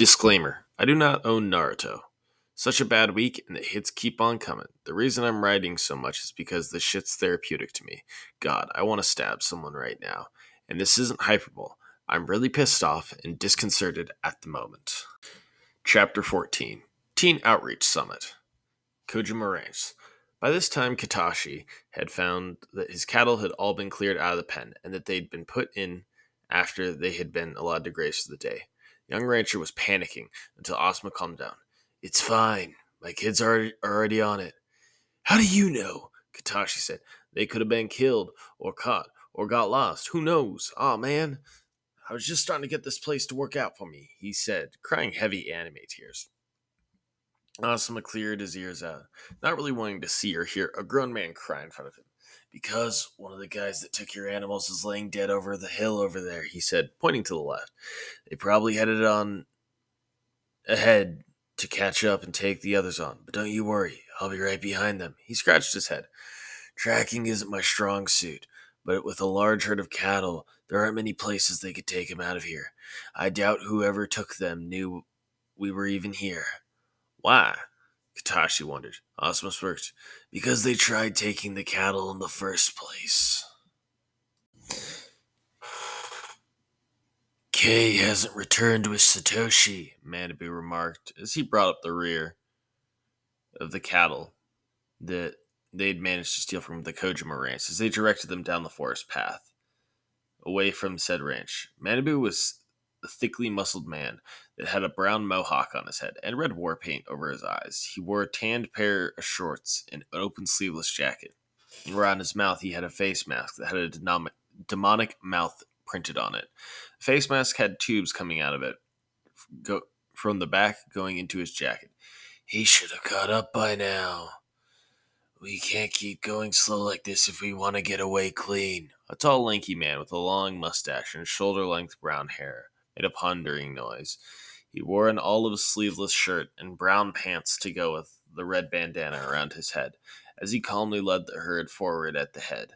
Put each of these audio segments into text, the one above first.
Disclaimer I do not own Naruto. Such a bad week, and the hits keep on coming. The reason I'm writing so much is because the shit's therapeutic to me. God, I want to stab someone right now. And this isn't hyperbole. I'm really pissed off and disconcerted at the moment. Chapter 14 Teen Outreach Summit Kojima Ranch. By this time, Katashi had found that his cattle had all been cleared out of the pen and that they'd been put in after they had been allowed to graze for the day. Young Rancher was panicking until Asuma calmed down. It's fine. My kids are already on it. How do you know? Katashi said. They could have been killed or caught or got lost. Who knows? Aw, oh, man. I was just starting to get this place to work out for me, he said, crying heavy anime tears. Asuma cleared his ears out, not really wanting to see or hear a grown man cry in front of him. Because one of the guys that took your animals is laying dead over the hill over there, he said, pointing to the left. They probably headed on ahead to catch up and take the others on. But don't you worry, I'll be right behind them. He scratched his head. Tracking isn't my strong suit, but with a large herd of cattle, there aren't many places they could take him out of here. I doubt whoever took them knew we were even here. Why? Katashi wondered. Asuma smirked. Because they tried taking the cattle in the first place. Kay hasn't returned with Satoshi, Manabu remarked as he brought up the rear of the cattle that they'd managed to steal from the Kojima ranch as they directed them down the forest path away from said ranch. Manabu was a thickly muscled man that had a brown mohawk on his head and red war paint over his eyes. He wore a tanned pair of shorts and an open sleeveless jacket. Around his mouth, he had a face mask that had a demonic mouth printed on it. The face mask had tubes coming out of it go, from the back going into his jacket. He should have caught up by now. We can't keep going slow like this if we want to get away clean. A tall, lanky man with a long mustache and shoulder length brown hair made a pondering noise. He wore an olive sleeveless shirt and brown pants to go with the red bandana around his head as he calmly led the herd forward at the head.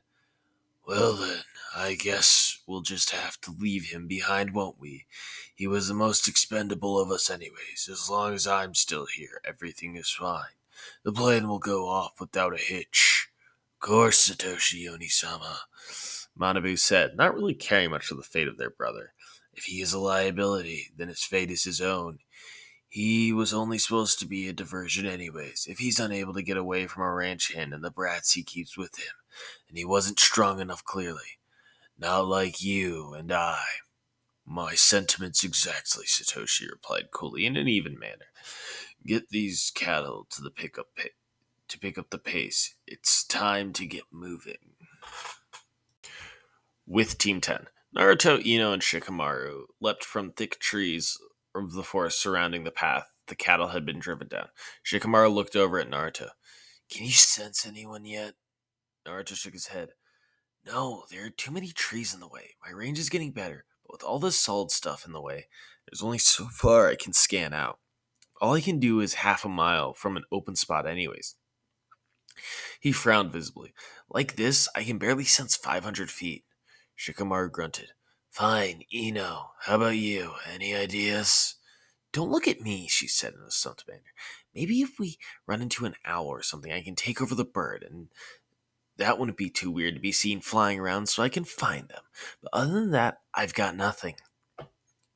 Well, then, I guess we'll just have to leave him behind, won't we? He was the most expendable of us, anyways. As long as I'm still here, everything is fine. The plane will go off without a hitch. Of course, Satoshi Onisama, Manabu said, not really caring much for the fate of their brother. If he is a liability, then his fate is his own. He was only supposed to be a diversion, anyways. If he's unable to get away from a ranch hand and the brats he keeps with him, and he wasn't strong enough, clearly. Not like you and I. My sentiments exactly, Satoshi replied coolly in an even manner. Get these cattle to the pickup pit to pick up the pace. It's time to get moving. With Team 10, Naruto, Ino, and Shikamaru leapt from thick trees of the forest surrounding the path the cattle had been driven down. Shikamaru looked over at Naruto. Can you sense anyone yet? Naruto shook his head. No, there are too many trees in the way. My range is getting better, but with all this solid stuff in the way, there's only so far I can scan out. All I can do is half a mile from an open spot, anyways. He frowned visibly. Like this, I can barely sense 500 feet. Shikamaru grunted. Fine, Ino. How about you? Any ideas? Don't look at me, she said in a stumped manner. Maybe if we run into an owl or something, I can take over the bird, and that wouldn't be too weird to be seen flying around so I can find them. But other than that, I've got nothing.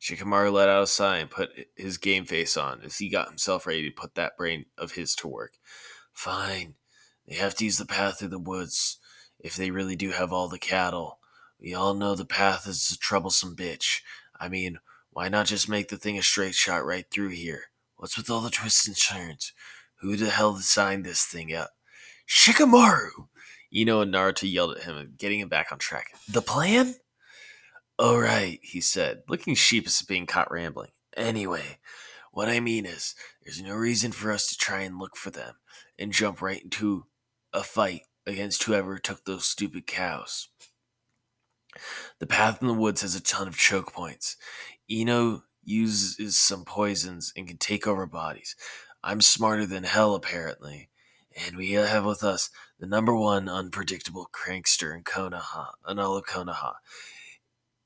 Shikamaru let out a sigh and put his game face on as he got himself ready to put that brain of his to work. Fine. They have to use the path through the woods if they really do have all the cattle. We all know the path is a troublesome bitch. I mean, why not just make the thing a straight shot right through here? What's with all the twists and turns? Who the hell designed this thing up? Shikamaru! Ino and Naruto yelled at him, getting him back on track. The plan? Oh, right, he said, looking sheepish at being caught rambling. Anyway, what I mean is, there's no reason for us to try and look for them and jump right into a fight against whoever took those stupid cows. The path in the woods has a ton of choke points. Ino uses some poisons and can take over bodies. I'm smarter than hell, apparently. And we have with us the number one unpredictable crankster in Konoha, of Konoha,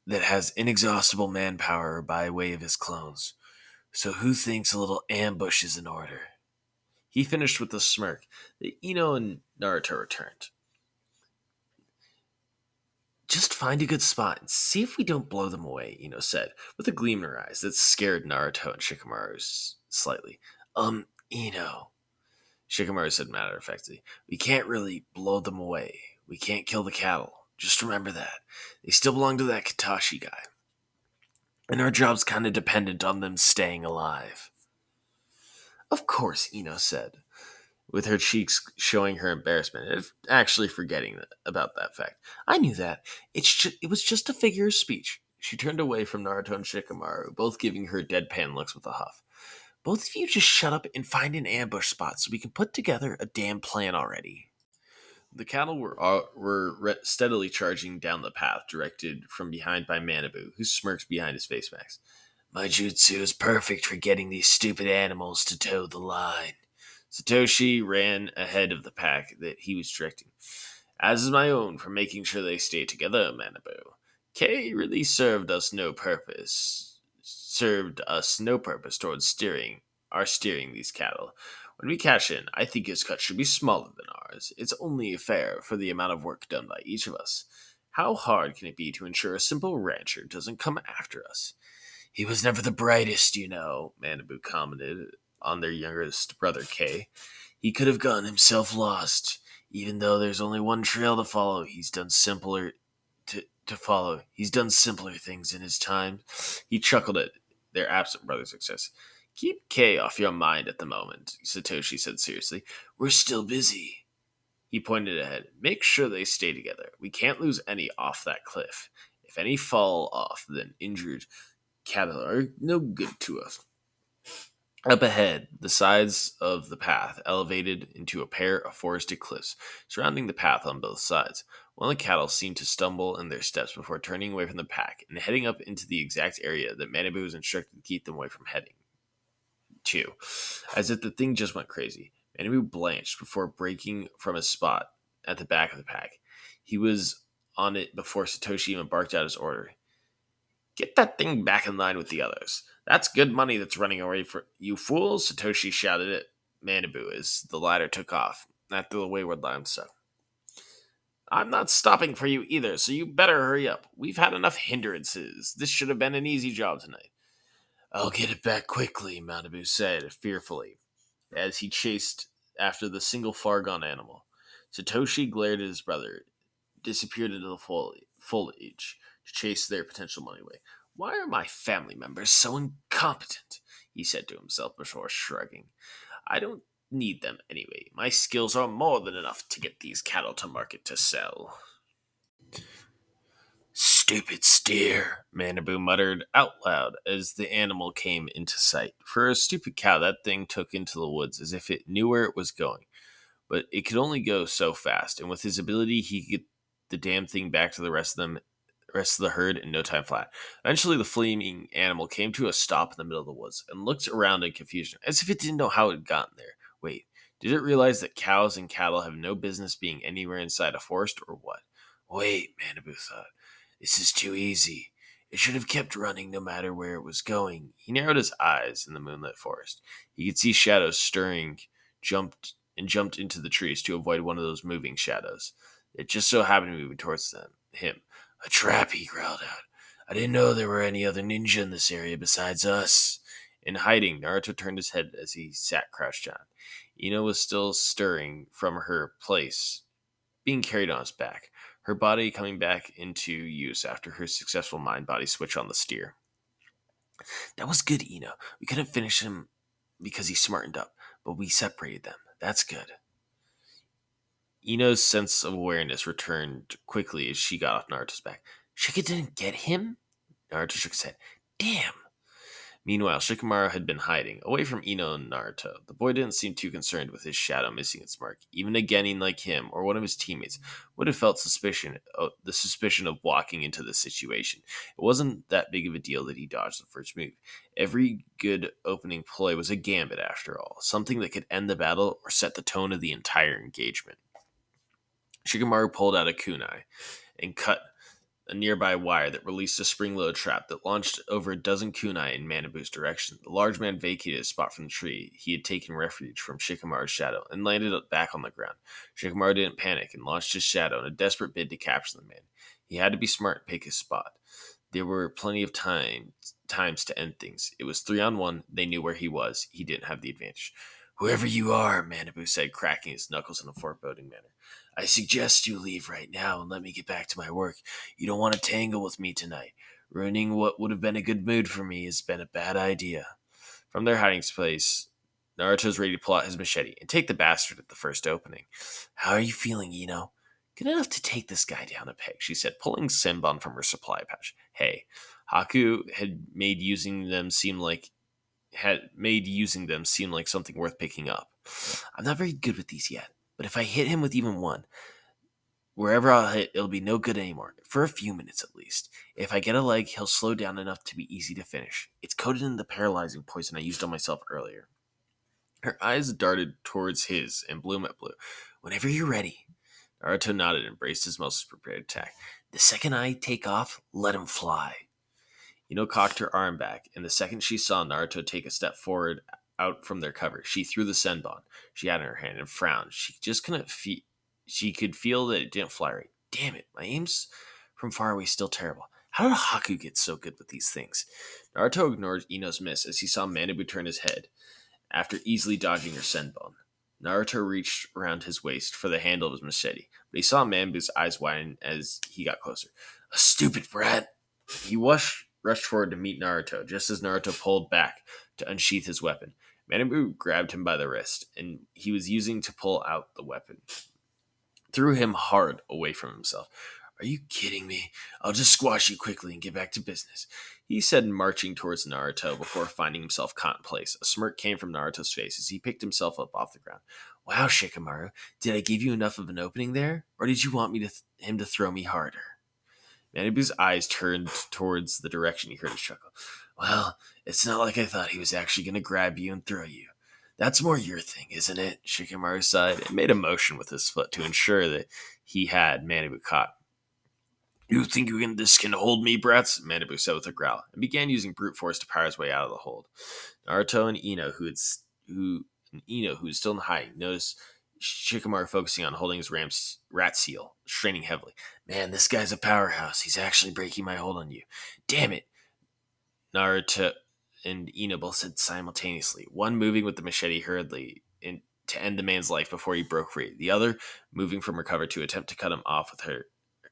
that has inexhaustible manpower by way of his clones. So who thinks a little ambush is in order? He finished with a smirk that Ino and Naruto returned. Just find a good spot and see if we don't blow them away, Ino said, with a gleam in her eyes that scared Naruto and Shikamaru slightly. Um, Ino, Shikamaru said matter of factly, we can't really blow them away. We can't kill the cattle. Just remember that. They still belong to that Katashi guy. And our job's kind of dependent on them staying alive. Of course, Ino said, with her cheeks showing her embarrassment, and actually forgetting about that fact. I knew that. It's ju- it was just a figure of speech. She turned away from Naruto and Shikamaru, both giving her deadpan looks with a huff. Both of you just shut up and find an ambush spot so we can put together a damn plan already. The cattle were were re- steadily charging down the path, directed from behind by Manabu, who smirks behind his face mask. My jutsu is perfect for getting these stupid animals to toe the line. Satoshi ran ahead of the pack that he was directing, as is my own for making sure they stay together, Manabu. K really served us no purpose, served us no purpose towards steering our steering these cattle. When we cash in, I think his cut should be smaller than ours. It's only fair for the amount of work done by each of us. How hard can it be to ensure a simple rancher doesn't come after us? He was never the brightest, you know, Manabu commented on their youngest brother, K. He could have gotten himself lost. Even though there's only one trail to follow, he's done simpler to, to follow. He's done simpler things in his time. He chuckled at their absent brother's success. Keep K off your mind at the moment, Satoshi said seriously. We're still busy. He pointed ahead. Make sure they stay together. We can't lose any off that cliff. If any fall off, then injured cattle are no good to us. Up ahead, the sides of the path elevated into a pair of forested cliffs, surrounding the path on both sides. One of the cattle seemed to stumble in their steps before turning away from the pack and heading up into the exact area that Manabu was instructed to keep them away from heading too, as if the thing just went crazy. Manabu blanched before breaking from his spot at the back of the pack. He was on it before Satoshi even barked out his order. Get that thing back in line with the others. That's good money that's running away for you fools, Satoshi shouted at Manabu as the latter took off after the wayward limestone. I'm not stopping for you either, so you better hurry up. We've had enough hindrances. This should have been an easy job tonight. I'll get it back quickly, Manabu said fearfully, as he chased after the single far gone animal. Satoshi glared at his brother, disappeared into the foliage to chase their potential money away. Why are my family members so incompetent? he said to himself before shrugging. I don't need them anyway. My skills are more than enough to get these cattle to market to sell. Stupid steer, Manabu muttered out loud as the animal came into sight. For a stupid cow, that thing took into the woods as if it knew where it was going. But it could only go so fast, and with his ability, he could get the damn thing back to the rest of them rest of the herd in no time flat. Eventually, the fleeing animal came to a stop in the middle of the woods and looked around in confusion, as if it didn't know how it had gotten there. Wait, did it realize that cows and cattle have no business being anywhere inside a forest, or what? Wait, Manabu thought. This is too easy. It should have kept running no matter where it was going. He narrowed his eyes in the moonlit forest. He could see shadows stirring, jumped and jumped into the trees to avoid one of those moving shadows. It just so happened to be towards them. Him. A trap, he growled out. I didn't know there were any other ninja in this area besides us. In hiding, Naruto turned his head as he sat crouched down. Ino was still stirring from her place, being carried on his back her body coming back into use after her successful mind body switch on the steer. That was good, Ino. We couldn't finish him because he smartened up, but we separated them. That's good. Ino's sense of awareness returned quickly as she got off Naruto's back. Shika didn't get him? Naruto shook his head. Damn. Meanwhile, Shikamaru had been hiding, away from Ino and Naruto. The boy didn't seem too concerned with his shadow missing its mark. Even a genin like him, or one of his teammates, would have felt suspicion, uh, the suspicion of walking into the situation. It wasn't that big of a deal that he dodged the first move. Every good opening play was a gambit, after all, something that could end the battle or set the tone of the entire engagement. Shikamaru pulled out a kunai and cut a nearby wire that released a spring load trap that launched over a dozen kunai in Manabu's direction. The large man vacated a spot from the tree he had taken refuge from Shikamaru's shadow and landed back on the ground. Shikamaru didn't panic and launched his shadow in a desperate bid to capture the man. He had to be smart and pick his spot. There were plenty of time times to end things. It was three on one. They knew where he was. He didn't have the advantage. Whoever you are, Manabu said, cracking his knuckles in a foreboding manner. I suggest you leave right now and let me get back to my work. You don't want to tangle with me tonight. Ruining what would have been a good mood for me has been a bad idea. From their hiding place, Naruto's ready to pull out his machete and take the bastard at the first opening. How are you feeling, Ino? Good enough to take this guy down a peg, she said, pulling Senbon from her supply pouch. Hey, Haku had made using them seem like had made using them seem like something worth picking up. I'm not very good with these yet, but if I hit him with even one, wherever I'll hit, it'll be no good anymore, for a few minutes at least. If I get a leg, he'll slow down enough to be easy to finish. It's coated in the paralyzing poison I used on myself earlier. Her eyes darted towards his and blew met blue. Whenever you're ready. Naruto nodded and braced his muscles prepared attack. The second I take off, let him fly. Ino cocked her arm back, and the second she saw Naruto take a step forward out from their cover, she threw the senbon she had in her hand and frowned. She just couldn't feel. She could feel that it didn't fly right. Damn it, my aim's from far away still terrible. How did Haku get so good with these things? Naruto ignored Ino's miss as he saw Manabu turn his head after easily dodging her senbon. Naruto reached around his waist for the handle of his machete, but he saw Manabu's eyes widen as he got closer. A stupid brat! He rushed rushed forward to meet Naruto, just as Naruto pulled back to unsheath his weapon. Manabu grabbed him by the wrist, and he was using to pull out the weapon. Threw him hard away from himself. Are you kidding me? I'll just squash you quickly and get back to business, he said, marching towards Naruto before finding himself caught in place. A smirk came from Naruto's face as he picked himself up off the ground. Wow, Shikamaru, did I give you enough of an opening there, or did you want me to th- him to throw me harder? Manabu's eyes turned towards the direction he heard his chuckle. Well, it's not like I thought he was actually going to grab you and throw you. That's more your thing, isn't it? Shikamaru sighed and made a motion with his foot to ensure that he had Manabu caught. You think you can this can hold me, brats? Manabu said with a growl, and began using brute force to power his way out of the hold. Naruto and Ino, who had who and Ino, who was still in hiding, noticed Shikamaru focusing on holding his ram's rat seal, straining heavily. Man, this guy's a powerhouse. He's actually breaking my hold on you. Damn it. Naruto and both said simultaneously, one moving with the machete hurriedly in, to end the man's life before he broke free, the other moving from her cover to attempt to cut him off with her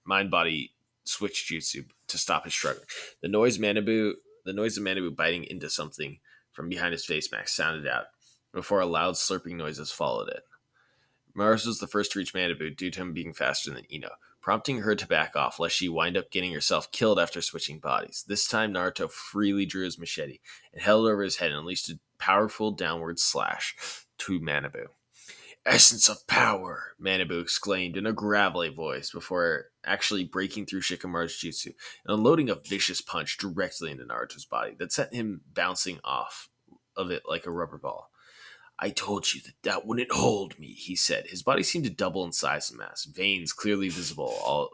mind body switch jutsu to stop his struggle. The noise Manabu the noise of Manabu biting into something from behind his face mask sounded out before a loud slurping noises followed it. Mars was the first to reach Manabu due to him being faster than Ino, prompting her to back off lest she wind up getting herself killed after switching bodies. This time, Naruto freely drew his machete and held it over his head and unleashed a powerful downward slash to Manabu. Essence of power, Manabu exclaimed in a gravelly voice before actually breaking through Shikamaru's jutsu and unloading a vicious punch directly into Naruto's body that sent him bouncing off of it like a rubber ball. I told you that that wouldn't hold me, he said. His body seemed to double in size and mass, veins clearly visible all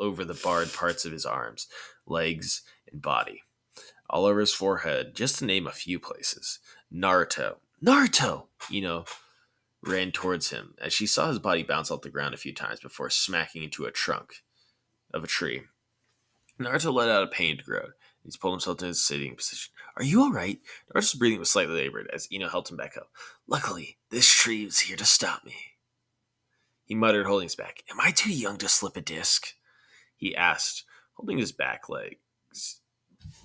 over the barred parts of his arms, legs, and body. All over his forehead, just to name a few places. Naruto. Naruto! Ino ran towards him as she saw his body bounce off the ground a few times before smacking into a trunk of a tree. Naruto let out a pained groan. He's pulled himself to his sitting position. Are you all right? Naruto's breathing was slightly labored as Ino helped him back up. Luckily, this tree is here to stop me. He muttered, holding his back. Am I too young to slip a disc? He asked, holding his back legs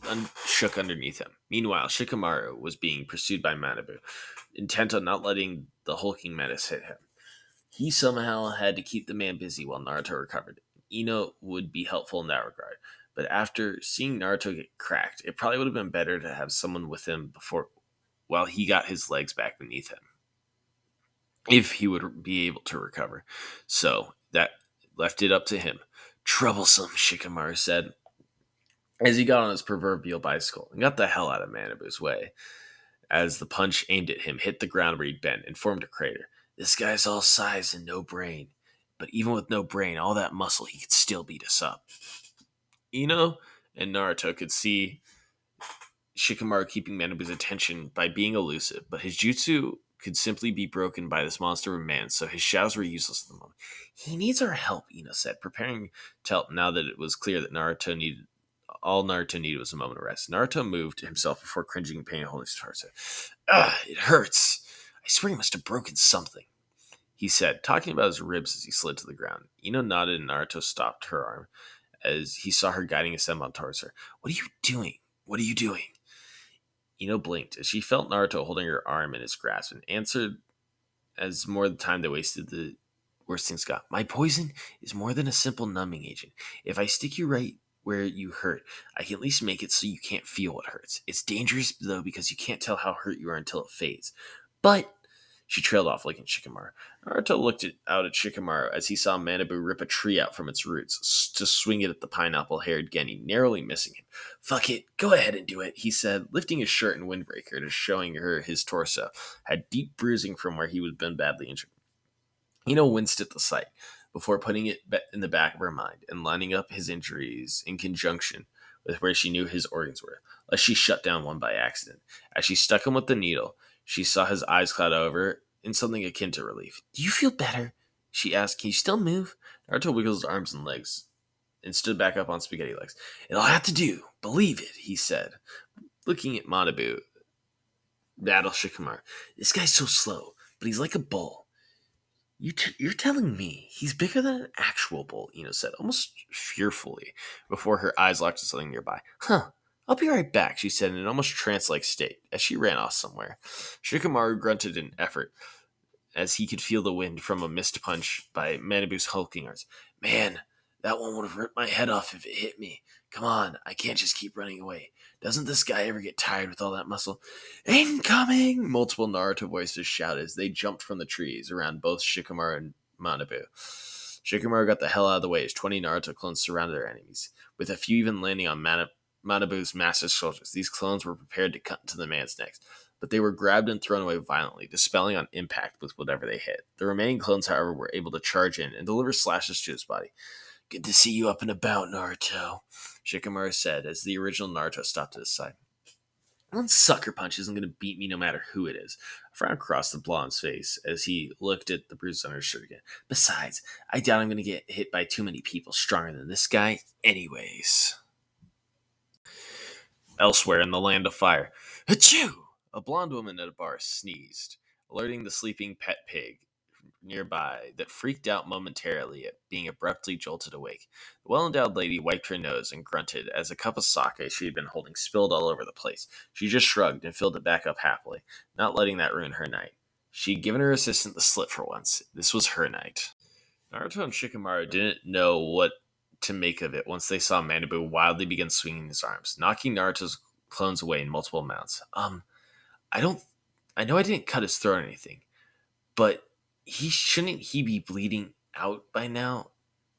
un- shook underneath him. Meanwhile, Shikamaru was being pursued by Manabu, intent on not letting the hulking menace hit him. He somehow had to keep the man busy while Naruto recovered. Ino would be helpful in that regard, but after seeing Naruto get cracked, it probably would have been better to have someone with him before while he got his legs back beneath him. If he would be able to recover. So that left it up to him. Troublesome, Shikamaru said, as he got on his proverbial bicycle and got the hell out of Manabu's way. As the punch aimed at him hit the ground where he'd been and formed a crater. This guy's all size and no brain. But even with no brain, all that muscle, he could still beat us up. Ino and Naruto could see Shikamaru keeping Manabu's attention by being elusive, but his jutsu could simply be broken by this monster of man, so his shadows were useless at the moment. He needs our help, Ino said, preparing to help now that it was clear that Naruto needed all Naruto needed was a moment of rest. Naruto moved himself before cringing in pain and holding his torso. Ugh, it hurts. I swear he must have broken something, he said, talking about his ribs as he slid to the ground. Ino nodded and Naruto stopped her arm as he saw her guiding a senbon towards her. What are you doing? What are you doing? Ino blinked as she felt Naruto holding her arm in his grasp and answered as more of the time they wasted, the worse things got. My poison is more than a simple numbing agent. If I stick you right where you hurt, I can at least make it so you can't feel what hurts. It's dangerous though because you can't tell how hurt you are until it fades. But she trailed off, looking at Shikamaru. Naruto looked at, out at Shikamaru as he saw Manabu rip a tree out from its roots to swing it at the pineapple haired Genin, narrowly missing him. Fuck it, go ahead and do it, he said, lifting his shirt and windbreaker to showing her his torso had deep bruising from where he had been badly injured. Ino winced at the sight before putting it in the back of her mind and lining up his injuries in conjunction with where she knew his organs were, lest she shut down one by accident. As she stuck him with the needle, she saw his eyes cloud over in something akin to relief. Do you feel better? She asked. Can you still move? Naruto wiggled his arms and legs and stood back up on spaghetti legs. It'll have to do. Believe it, he said, looking at Manabu. Battle Shikamaru. This guy's so slow, but he's like a bull. You t- you're telling me he's bigger than an actual bull, Ino said, almost fearfully, before her eyes locked to something nearby. Huh, I'll be right back, she said in an almost trance like state as she ran off somewhere. Shikamaru grunted in effort as he could feel the wind from a missed punch by Manabu's hulking arms. Man, that one would have ripped my head off if it hit me. Come on, I can't just keep running away. Doesn't this guy ever get tired with all that muscle? Incoming! Multiple Naruto voices shouted as they jumped from the trees around both Shikamaru and Manabu. Shikamaru got the hell out of the way as 20 Naruto clones surrounded their enemies, with a few even landing on Manabu Manabu's massive shoulders. These clones were prepared to cut into the man's neck, but they were grabbed and thrown away violently, dispelling on impact with whatever they hit. The remaining clones, however, were able to charge in and deliver slashes to his body. Good to see you up and about, Naruto, Shikamaru said as the original Naruto stopped at his side. One sucker punch isn't going to beat me no matter who it is. A frown crossed the blonde's face as he looked at the bruises on his shirt again. Besides, I doubt I'm going to get hit by too many people stronger than this guy, anyways. Elsewhere in the land of fire, Achoo! A blonde woman at a bar sneezed, alerting the sleeping pet pig nearby that freaked out momentarily at being abruptly jolted awake. The well endowed lady wiped her nose and grunted as a cup of sake she had been holding spilled all over the place. She just shrugged and filled it back up happily, not letting that ruin her night. She'd given her assistant the slip for once. This was her night. Naruto and Shikamaru didn't know what to make of it once they saw Manabu wildly begin swinging his arms, knocking Naruto's clones away in multiple amounts. Um, I don't, I know I didn't cut his throat or anything, but he shouldn't he be bleeding out by now?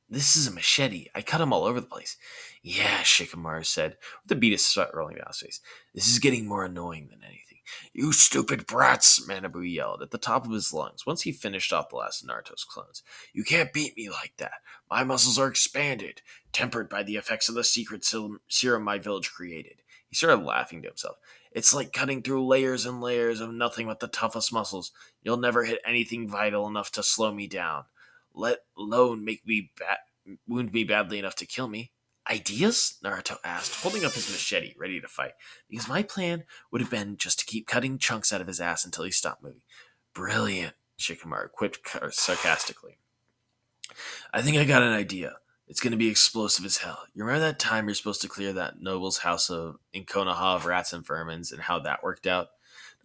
This is a machete. I cut him all over the place. Yeah, Shikamaru said, with a bead of sweat rolling down his face. This is getting more annoying than anything. You stupid brats, Manabu yelled at the top of his lungs once he finished off the last Naruto's clones. You can't beat me like that. My muscles are expanded, tempered by the effects of the secret serum my village created. He started laughing to himself. It's like cutting through layers and layers of nothing but the toughest muscles. You'll never hit anything vital enough to slow me down, let alone make me ba- wound me badly enough to kill me. Ideas? Naruto asked, holding up his machete, ready to fight. Because my plan would have been just to keep cutting chunks out of his ass until he stopped moving. Brilliant, Shikamaru quipped sarcastically. I think I got an idea. It's going to be explosive as hell. You remember that time you're supposed to clear that noble's house of in Konoha of rats and vermins and how that worked out?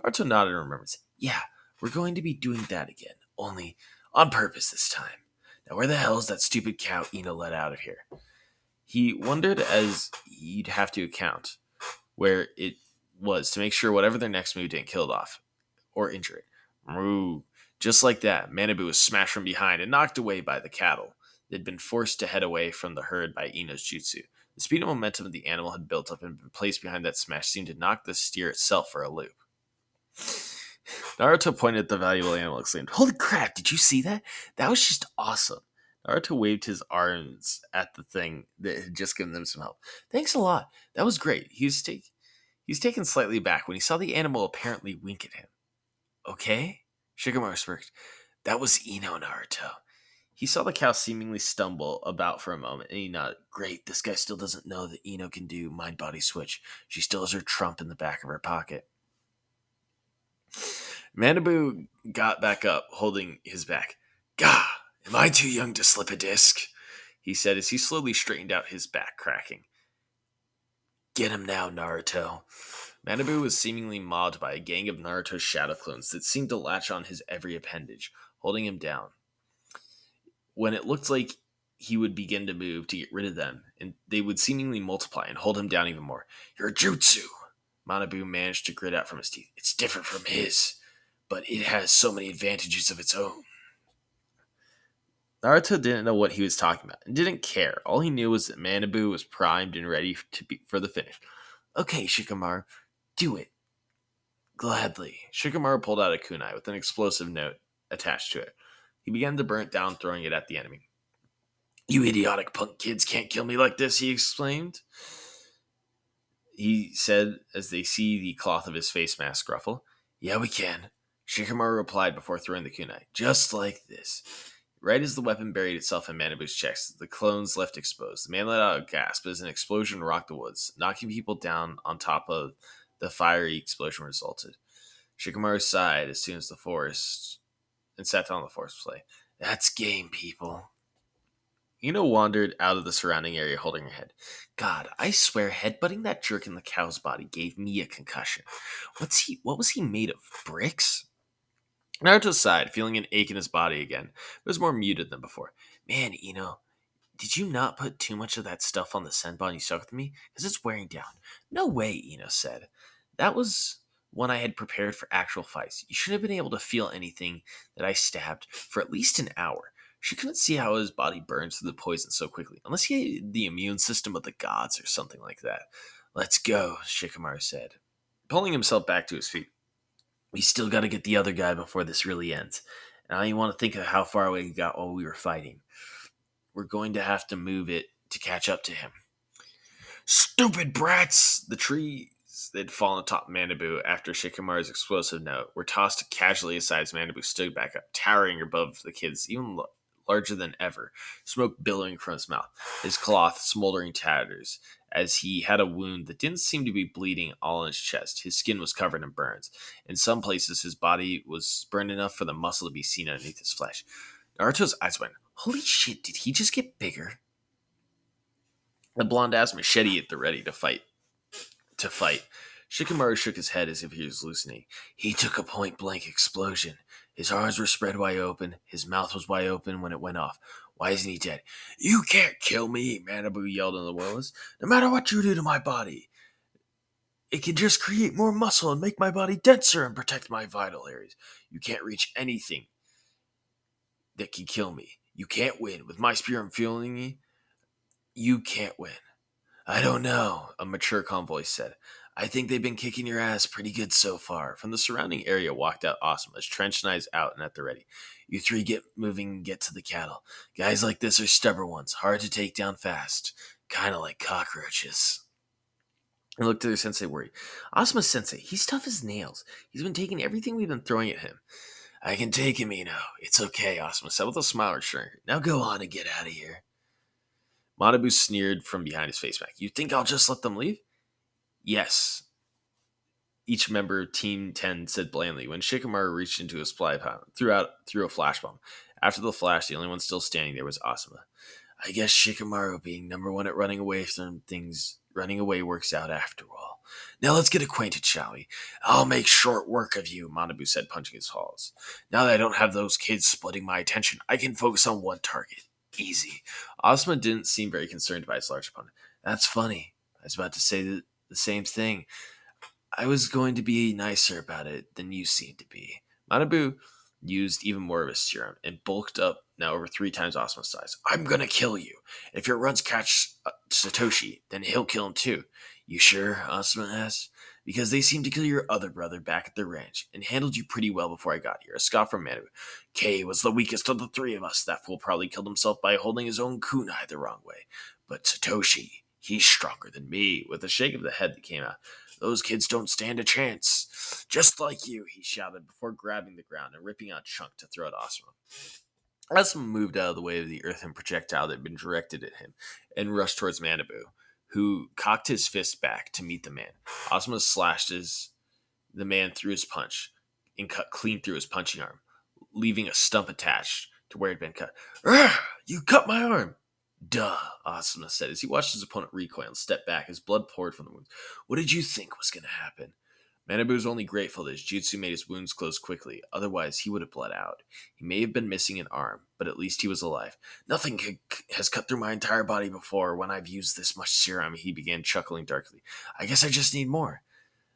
Naruto nodded and remembers. Yeah, we're going to be doing that again, only on purpose this time. Now, where the hell is that stupid cow Ino let out of here? He wondered as he'd have to account where it was to make sure whatever their next move didn't kill it off or injure it. Moo. Just like that, Manabu was smashed from behind and knocked away by the cattle. They'd been forced to head away from the herd by Ino's jutsu. The speed and momentum of the animal had built up and been placed behind that smash seemed to knock the steer itself for a loop. Naruto pointed at the valuable animal, and exclaimed, Holy crap, did you see that? That was just awesome. Naruto waved his arms at the thing that had just given them some help. Thanks a lot. That was great. He was, take, he was taken slightly back when he saw the animal apparently wink at him. Okay? Shikamaru smirked. That was Ino Naruto. He saw the cow seemingly stumble about for a moment, and he nodded. Great, this guy still doesn't know that Ino can do mind body switch. She still has her trump in the back of her pocket. Manabu got back up, holding his back. Gah! Am I too young to slip a disc? He said as he slowly straightened out his back cracking. Get him now, Naruto. Manabu was seemingly mobbed by a gang of Naruto's shadow clones that seemed to latch on his every appendage, holding him down when it looked like he would begin to move to get rid of them, and they would seemingly multiply and hold him down even more. Your jutsu, Manabu managed to grit out from his teeth. It's different from his, but it has so many advantages of its own. Naruto didn't know what he was talking about and didn't care. All he knew was that Manabu was primed and ready to be for the finish. Okay, Shikamaru, do it. Gladly. Shikamaru pulled out a kunai with an explosive note attached to it. He began to burn it down, throwing it at the enemy. You idiotic punk kids can't kill me like this, he exclaimed. He said as they see the cloth of his face mask ruffle. Yeah, we can. Shikamaru replied before throwing the kunai. Just like this. Right as the weapon buried itself in Manabu's chest, the clones left exposed. The man let out a gasp as an explosion rocked the woods, knocking people down on top of the fiery explosion resulted. Shikamaru sighed as soon as the forest and sat down on the forest play. That's game, people. Ino wandered out of the surrounding area holding her head. God, I swear headbutting that jerk in the cow's body gave me a concussion. What's he what was he made of? Bricks? Naruto sighed, feeling an ache in his body again. It was more muted than before. Man, Ino, did you not put too much of that stuff on the senbon you stuck with me? Because it's wearing down. No way, Ino said. That was one I had prepared for actual fights. You should have been able to feel anything that I stabbed for at least an hour. She couldn't see how his body burns through the poison so quickly, unless he had the immune system of the gods or something like that. Let's go, Shikamaru said, pulling himself back to his feet. We still got to get the other guy before this really ends. And I even want to think of how far away he got while we were fighting. We're going to have to move it to catch up to him. Stupid brats! The trees that had fallen atop Manabu after Shikamaru's explosive note were tossed casually aside as stood back up, towering above the kids, even larger than ever, smoke billowing from his mouth, his cloth smoldering tatters, as he had a wound that didn't seem to be bleeding all in his chest. His skin was covered in burns. In some places, his body was burned enough for the muscle to be seen underneath his flesh. Naruto's eyes went, Holy shit, did he just get bigger? The blonde ass machete at the ready to fight to fight. Shikamaru shook his head as if he was hallucinating. He took a point blank explosion. His arms were spread wide open. His mouth was wide open when it went off. Why isn't he dead? You can't kill me, Manabu yelled in the wilderness. No matter what you do to my body, it can just create more muscle and make my body denser and protect my vital areas. You can't reach anything that can kill me. You can't win. With my spirit fueling you, you can't win. I don't know, a mature voice said. I think they've been kicking your ass pretty good so far. From the surrounding area walked out Asuma, trench knives out and at the ready. You three get moving and get to the cattle. Guys like this are stubborn ones, hard to take down fast. Kinda like cockroaches. I looked at their sensei worried. Asuma sensei, he's tough as nails. He's been taking everything we've been throwing at him. I can take him, you know. It's okay, Asuma said with a smile reassuring her. Now go on and get out of here. Manabu sneered from behind his face mask. You think I'll just let them leave? Yes. Each member of Team 10 said blandly when Shikamaru reached into his supply pile, threw out threw a flash bomb. After the flash, the only one still standing there was Asuma. I guess Shikamaru being number one at running away from things running away works out after all. Now let's get acquainted, shall we? I'll make short work of you, Manabu said, punching his halls. Now that I don't have those kids splitting my attention, I can focus on one target. Easy. Asuma didn't seem very concerned by his large opponent. That's funny. I was about to say the, the same thing. I was going to be nicer about it than you seem to be. Manabu used even more of his serum and bulked up now over three times Asuma's size. I'm gonna kill you. If your runs catch uh, Satoshi, then he'll kill him too. You sure? Asuma asked. Because they seemed to kill your other brother back at the ranch and handled you pretty well before I got here. A scoff from Manabu. Kay was the weakest of the three of us. That fool probably killed himself by holding his own kunai the wrong way. But Satoshi, he's stronger than me. With a shake of the head that came out. Those kids don't stand a chance. Just like you, he shouted before grabbing the ground and ripping out Chunk to throw at Asuma. Asuma moved out of the way of the earthen projectile that had been directed at him and rushed towards Manabu, who cocked his fist back to meet the man. Asuma slashed his the man through his punch and cut clean through his punching arm, leaving a stump attached to where it had been cut. You cut my arm! Duh, Asuma said as he watched his opponent recoil and step back as blood poured from the wounds. What did you think was going to happen? Manabu was only grateful that his jutsu made his wounds close quickly, otherwise he would have bled out. He may have been missing an arm, but at least he was alive. Nothing has cut through my entire body before when I've used this much serum, he began chuckling darkly. I guess I just need more.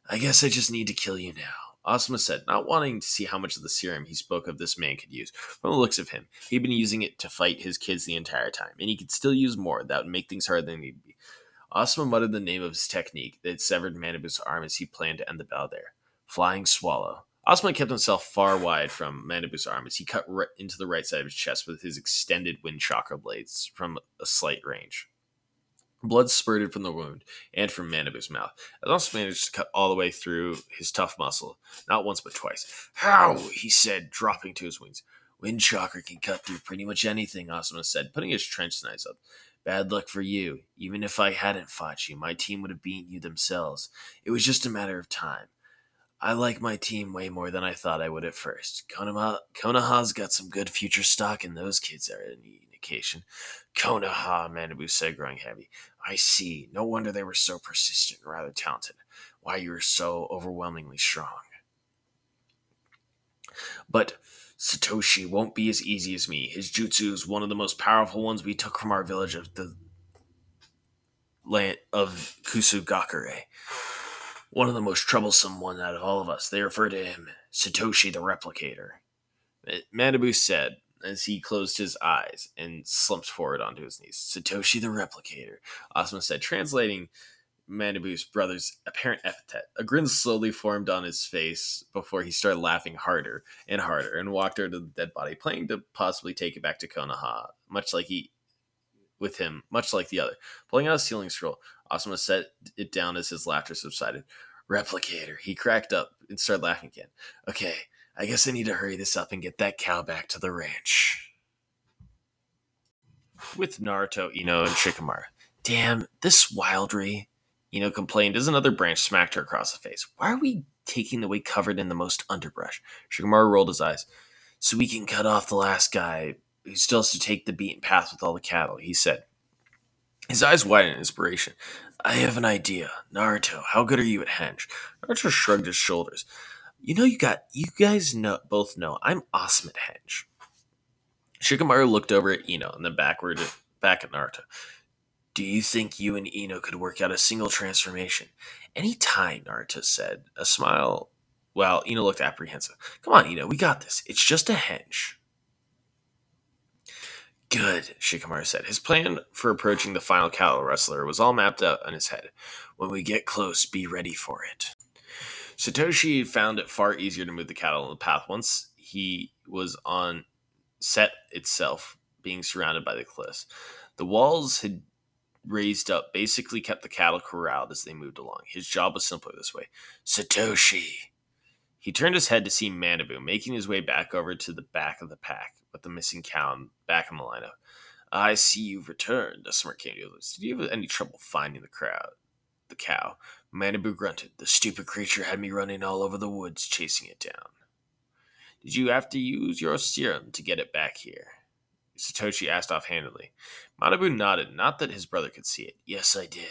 I guess I just need to kill you now. Asuma said, not wanting to see how much of the serum he spoke of this man could use. From the looks of him, he'd been using it to fight his kids the entire time, and he could still use more. That would make things harder than they'd be. Asuma muttered the name of his technique that severed Manabu's arm as he planned to end the battle there. Flying Swallow. Asuma kept himself far wide from Manabu's arm as he cut right into the right side of his chest with his extended wind chakra blades from a slight range. Blood spurted from the wound and from Manabu's mouth. As managed to cut all the way through his tough muscle, not once but twice. How? he said, dropping to his wings. Wind chakra can cut through pretty much anything, Asuma said, putting his trench knives up. Bad luck for you. Even if I hadn't fought you, my team would have beaten you themselves. It was just a matter of time. I like my team way more than I thought I would at first. Konoha, Konoha's got some good future stock, and those kids are an indication. Konoha, Manabu said, growing heavy. I see. No wonder they were so persistent and rather talented. Why you were so overwhelmingly strong. But Satoshi won't be as easy as me. His jutsu is one of the most powerful ones we took from our village of the land of Kusagakure. One of the most troublesome one out of all of us. They refer to him Satoshi the Replicator. Manabu said, as he closed his eyes and slumped forward onto his knees. Satoshi the Replicator, Asuma said, translating Manabu's brother's apparent epithet. A grin slowly formed on his face before he started laughing harder and harder and walked over to the dead body, planning to possibly take it back to Konoha, much like he with him, much like the other. Pulling out a sealing scroll, Asuma set it down as his laughter subsided. Replicator. He cracked up and started laughing again. Okay, I guess I need to hurry this up and get that cow back to the ranch. With Naruto, Ino, and Shikamaru. Damn, this wildry, Ino complained as another branch smacked her across the face. Why are we taking the way covered in the most underbrush? Shikamaru rolled his eyes. So we can cut off the last guy who still has to take the beaten path with all the cattle, he said. His eyes widened in inspiration. I have an idea. Naruto, how good are you at henge? Naruto shrugged his shoulders. You know, you got you guys know both know I'm awesome at henge. Shikamaru looked over at Ino and then backward at, back at Naruto. Do you think you and Ino could work out a single transformation? Any time, Naruto said. A smile while Ino looked apprehensive. Come on, Ino, we got this. It's just a henge. Good, Shikamaru said. His plan for approaching the final cattle rustler was all mapped out in his head. When we get close, be ready for it. Satoshi found it far easier to move the cattle on the path once he was on set itself, being surrounded by the cliffs. The walls had raised up basically kept the cattle corralled as they moved along. His job was simpler this way. Satoshi. He turned his head to see Manabu making his way back over to the back of the pack with the missing cow back in the lineup. I see you've returned, a smirk came to. Did you have any trouble finding the crowd? The cow. Manabu grunted. The stupid creature had me running all over the woods chasing it down. Did you have to use your serum to get it back here? Satoshi asked offhandedly. Manabu nodded, not that his brother could see it. Yes, I did.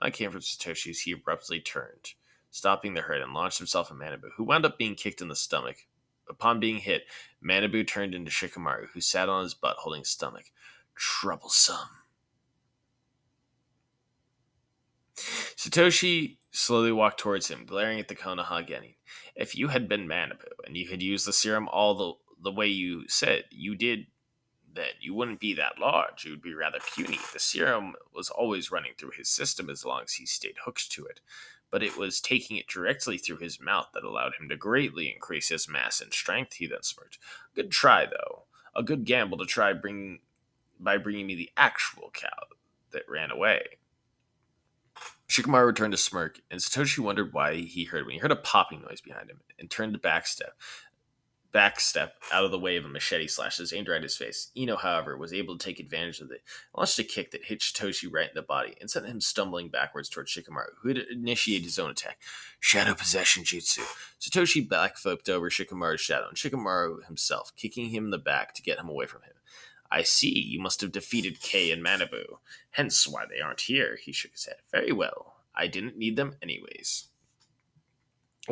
I came from Satoshi as he abruptly turned, stopping the herd and launched himself at Manabu, who wound up being kicked in the stomach. Upon being hit, Manabu turned into Shikamaru, who sat on his butt holding his stomach. Troublesome. Satoshi slowly walked towards him, glaring at the Konoha Genin. If you had been Manabu and you had used the serum all the, the way you said you did, then you wouldn't be that large. You would be rather puny. The serum was always running through his system as long as he stayed hooked to it. But it was taking it directly through his mouth that allowed him to greatly increase his mass and strength, he then smirked. Good try, though. A good gamble to try bring by bringing me the actual cow that ran away. Shikamaru returned to smirk, and Satoshi wondered why he heard when he heard a popping noise behind him and turned to backstep backstep out of the way of a machete slash that aimed right at his face. Ino, however, was able to take advantage of it, launched a kick that hit Satoshi right in the body and sent him stumbling backwards towards Shikamaru, who had initiated his own attack. Shadow Possession Jutsu. Satoshi backflipped over Shikamaru's shadow, and Shikamaru himself, kicking him in the back to get him away from him. I see, you must have defeated Kay and Manabu. Hence why they aren't here, he shook his head. Very well. I didn't need them anyways.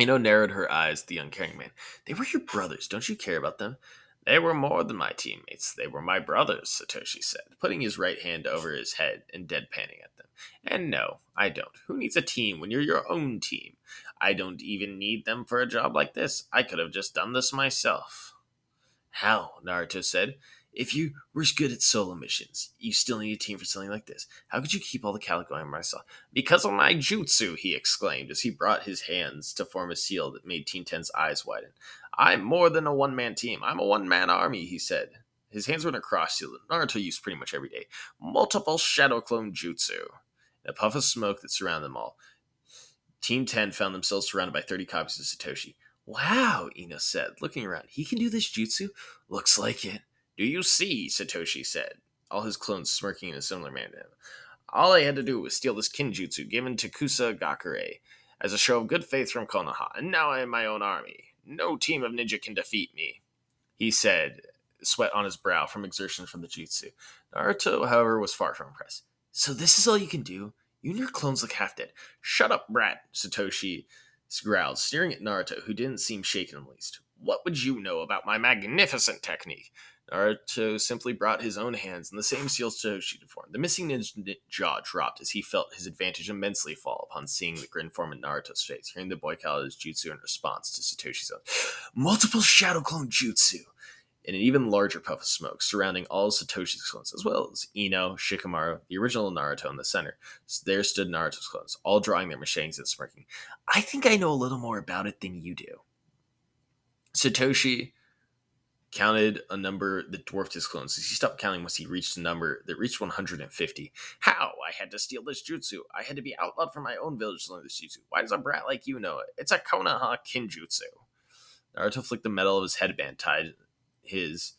Ino narrowed her eyes at the uncaring man. They were your brothers. Don't you care about them? They were more than my teammates. They were my brothers, Satoshi said, putting his right hand over his head and deadpanning at them. And no, I don't. Who needs a team when you're your own team? I don't even need them for a job like this. I could have just done this myself. How? Naruto said. If you were good at solo missions, you still need a team for something like this. How could you keep all the cattle going by myself? Because of my jutsu, he exclaimed as he brought his hands to form a seal that made Team 10's eyes widen. I'm more than a one man team. I'm a one man army, he said. His hands were in a cross seal that Naruto used pretty much every day. Multiple shadow clone jutsu. A puff of smoke that surrounded them all. Team 10 found themselves surrounded by 30 copies of Satoshi. Wow, Ino said, looking around. He can do this jutsu? Looks like it. Do you see? Satoshi said, all his clones smirking in a similar manner. All I had to do was steal this kinjutsu given to Kusagakure as a show of good faith from Konoha, and now I am my own army. No team of ninja can defeat me, he said, sweat on his brow from exertion from the jutsu. Naruto, however, was far from impressed. So this is all you can do? You and your clones look half dead. Shut up, brat, Satoshi growled, staring at Naruto, who didn't seem shaken in the least. What would you know about my magnificent technique? Naruto simply brought his own hands in the same seal Satoshi to form. The missing ninja jaw dropped as he felt his advantage immensely fall upon seeing the grin form in Naruto's face, hearing the boy call his jutsu in response to Satoshi's own. Multiple shadow clone jutsu! In an even larger puff of smoke surrounding all Satoshi's clones, as well as Ino, Shikamaru, the original Naruto in the center. So there stood Naruto's clones, all drawing their machetes and smirking. I think I know a little more about it than you do. Satoshi counted a number that dwarfed his clones. He stopped counting once he reached a number that reached 150. How? I had to steal this jutsu. I had to be outlawed from my own village to learn this jutsu. Why does a brat like you know it? It's a Konoha Kinjutsu. Naruto flicked the metal of his headband, tied his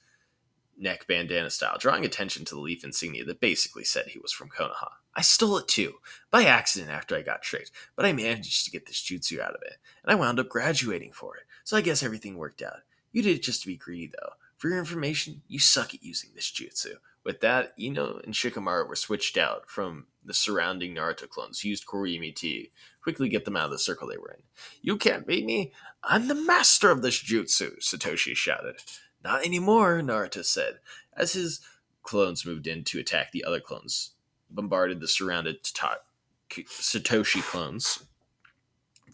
neck bandana style, drawing attention to the leaf insignia that basically said he was from Konoha. I stole it too, by accident after I got tricked, but I managed to get this jutsu out of it, and I wound up graduating for it, so I guess everything worked out. You did it just to be greedy, though. For your information, you suck at using this jutsu. With that, Ino and Shikamaru were switched out from the surrounding Naruto clones, used Kawarimi to quickly get them out of the circle they were in. You can't beat me! I'm the master of this jutsu, Satoshi shouted. Not anymore, Naruto said, as his clones moved in to attack the other clones, bombarded the surrounded Satoshi clones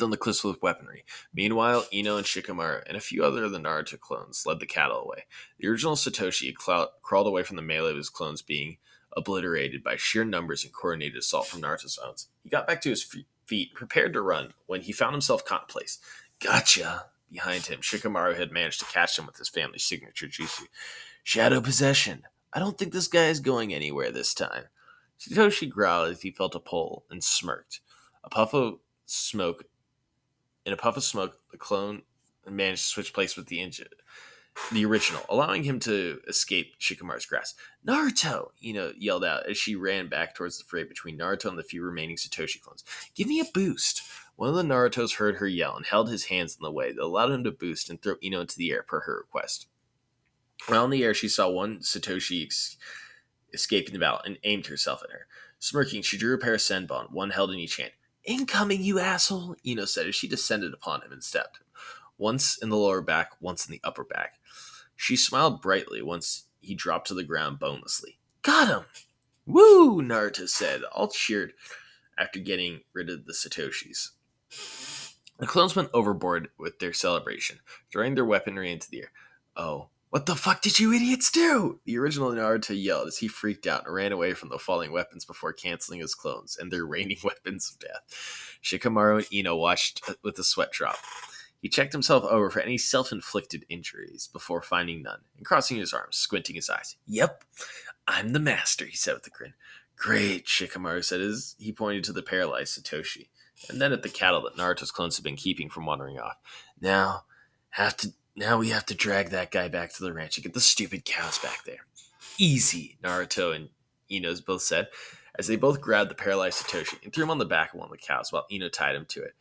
on the cliffs with weaponry. Meanwhile, Ino and Shikamaru and a few other of the Naruto clones led the cattle away. The original Satoshi cl- crawled away from the melee of his clones being obliterated by sheer numbers and coordinated assault from Naruto's own. He got back to his feet, prepared to run, when he found himself caught in place. Gotcha! Behind him, Shikamaru had managed to catch him with his family's signature jutsu. Shadow Possession. I don't think this guy is going anywhere this time. Satoshi growled as he felt a pull and smirked. A puff of smoke in a puff of smoke, the clone managed to switch place with the engine, the original, allowing him to escape Shikamaru's grasp. Naruto, Ino yelled out as she ran back towards the fray between Naruto and the few remaining Satoshi clones. Give me a boost. One of the Narutos heard her yell and held his hands in the way that allowed him to boost and throw Ino into the air per her request. While in the air, she saw one Satoshi ex- escaping the battle and aimed herself at her. Smirking, she drew a pair of senbon, one held in each hand. Incoming, you asshole, Ino said as she descended upon him and stepped. Once in the lower back, once in the upper back. She smiled brightly once he dropped to the ground bonelessly. Got him! Woo! Naruto said, all cheered after getting rid of the Satoshis. The clones went overboard with their celebration, throwing their weaponry into the air. Oh, What the fuck did you idiots do? The original Naruto yelled as he freaked out and ran away from the falling weapons before canceling his clones and their raining weapons of death. Shikamaru and Ino watched uh, with a sweat drop. He checked himself over for any self inflicted injuries before finding none and crossing his arms, squinting his eyes. Yep, I'm the master, he said with a grin. Great, Shikamaru said as he pointed to the paralyzed Satoshi, and then at the cattle that Naruto's clones had been keeping from wandering off. Now, have to now we have to drag that guy back to the ranch and get the stupid cows back there. Easy, Naruto and Ino's both said, as they both grabbed the paralyzed Satoshi and threw him on the back of one of the cows while Ino tied him to it.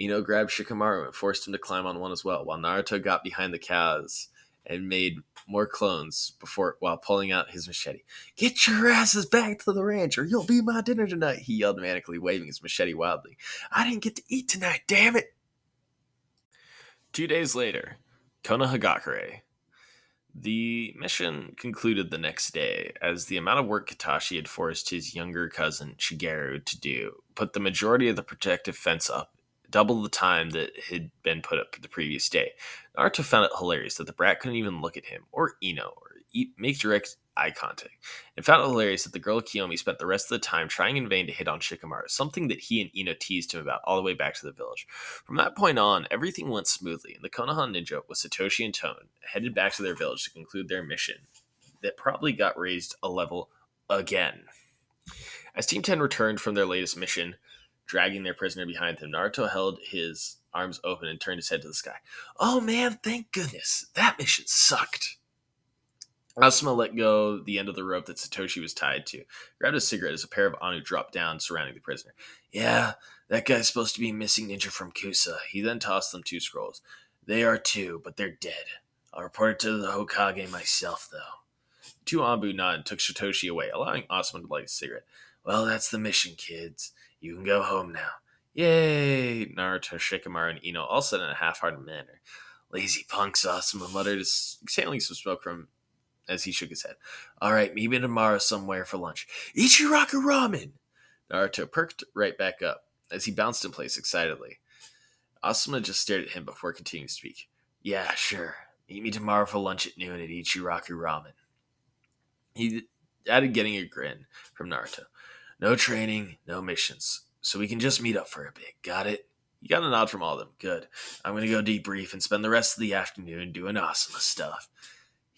Ino grabbed Shikamaru and forced him to climb on one as well, while Naruto got behind the cows and made more clones before while pulling out his machete. Get your asses back to the ranch or you'll be my dinner tonight, he yelled manically, waving his machete wildly. I didn't get to eat tonight, damn it. Two days later, Konohagakure. The mission concluded the next day, as the amount of work Katashi had forced his younger cousin Shigeru to do put the majority of the protective fence up double the time that had been put up the previous day. Naruto found it hilarious that the brat couldn't even look at him or Ino or make direct eye contact, and found it hilarious that the girl Kiyomi spent the rest of the time trying in vain to hit on Shikamaru, something that he and Ino teased him about all the way back to the village. From that point on, everything went smoothly, and the Konoha Ninja with Satoshi and Tone headed back to their village to conclude their mission that probably got raised a level again. As Team 10 returned from their latest mission, dragging their prisoner behind them, Naruto held his arms open and turned his head to the sky. Oh man, thank goodness. That mission sucked. Asuma let go the end of the rope that Satoshi was tied to, grabbed a cigarette as a pair of Anbu dropped down surrounding the prisoner. Yeah, that guy's supposed to be missing ninja from Kusa. He then tossed them two scrolls. They are two, but they're dead. I'll report it to the Hokage myself, though. Two Anbu nodded and took Satoshi away, allowing Asuma to light a cigarette. Well, that's the mission, kids. You can go home now. Yay! Naruto, Shikamaru, and Ino all said in a half-hearted manner. Lazy punks, Asuma muttered, exhaling some smoke from as he shook his head. All right, meet me tomorrow somewhere for lunch. Ichiraku ramen! Naruto perked right back up as he bounced in place excitedly. Asuma just stared at him before continuing to speak. Yeah, sure. Meet me tomorrow for lunch at noon at Ichiraku Ramen. He added, getting a grin from Naruto. No training, no missions. So we can just meet up for a bit. Got it? You got a nod from all of them. Good. I'm going to go debrief and spend the rest of the afternoon doing awesome stuff.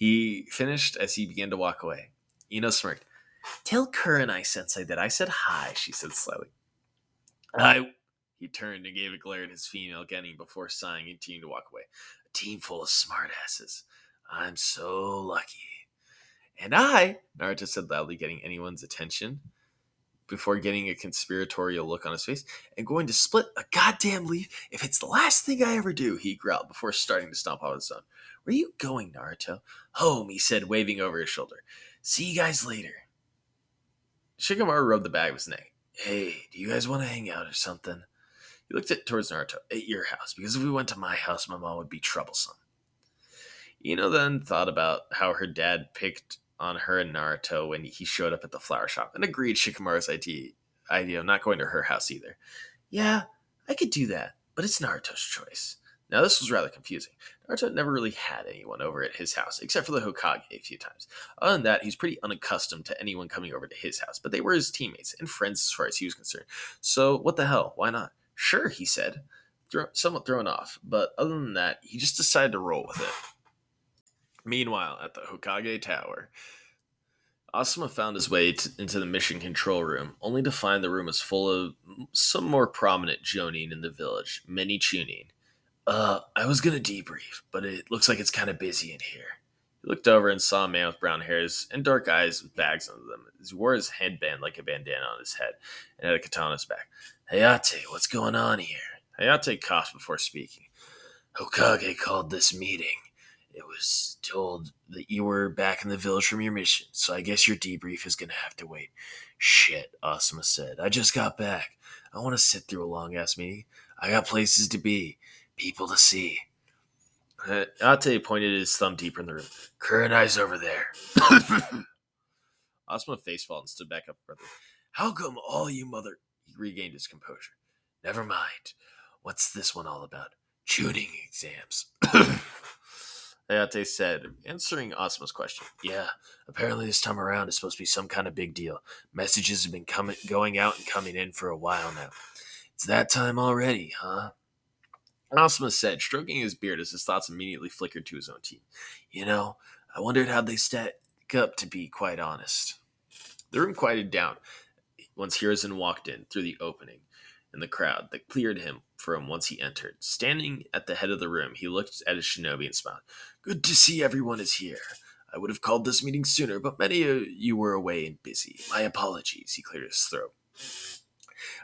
He finished as he began to walk away. Ino smirked. Tell Kurenai sensei that I said hi, she said slightly. I. He turned and gave a glare at his female genin before sighing and continued to walk away. A team full of smartasses. I'm so lucky. And I, Naruto said loudly, getting anyone's attention before getting a conspiratorial look on his face, and going to split a goddamn leaf if it's the last thing I ever do, he growled before starting to stomp on his own. Where are you going, Naruto? Home, he said, waving over his shoulder. See you guys later. Shikamaru rubbed the back of his neck. Hey, do you guys want to hang out or something? He looked at towards Naruto. At your house, because if we went to my house, my mom would be troublesome. Ino then thought about how her dad picked on her and Naruto when he showed up at the flower shop and agreed Shikamaru's idea of not going to her house either. Yeah, I could do that, but it's Naruto's choice. Now, this was rather confusing. Naruto never really had anyone over at his house, except for the Hokage a few times. Other than that, he's pretty unaccustomed to anyone coming over to his house, but they were his teammates and friends as far as he was concerned. So, what the hell? Why not? Sure, he said, somewhat thrown off, but other than that, he just decided to roll with it. Meanwhile, at the Hokage Tower, Asuma found his way to, into the mission control room, only to find the room was full of some more prominent Jonin in the village, many Chunin. Uh, I was gonna debrief, but it looks like it's kind of busy in here. He looked over and saw a man with brown hairs and dark eyes with bags under them. He wore his headband like a bandana on his head and had a katana on his back. Hayate, what's going on here? Hayate coughed before speaking. Hokage called this meeting. It was told that you were back in the village from your mission, so I guess your debrief is gonna have to wait. Shit, Asuma said. I just got back. I want to sit through a long ass meeting. I got places to be, people to see. Uh, Ate pointed his thumb deeper in the room. Kurenai's over there. Asuma face and stood back up brother. How come all you mother he regained his composure. Never mind. What's this one all about? Chunin exams. Hayate said, answering Asuma's question. Yeah, apparently this time around it's supposed to be some kind of big deal. Messages have been coming, going out and coming in for a while now. It's that time already, huh? Asuma said, stroking his beard as his thoughts immediately flickered to his own team. You know, I wondered how they stack up, to be quite honest. The room quieted down once Hiruzen walked in through the opening in the crowd that cleared him for him once he entered. Standing at the head of the room, he looked at his shinobi and smiled. Good to see everyone is here. I would have called this meeting sooner, but many of you were away and busy. My apologies, he cleared his throat.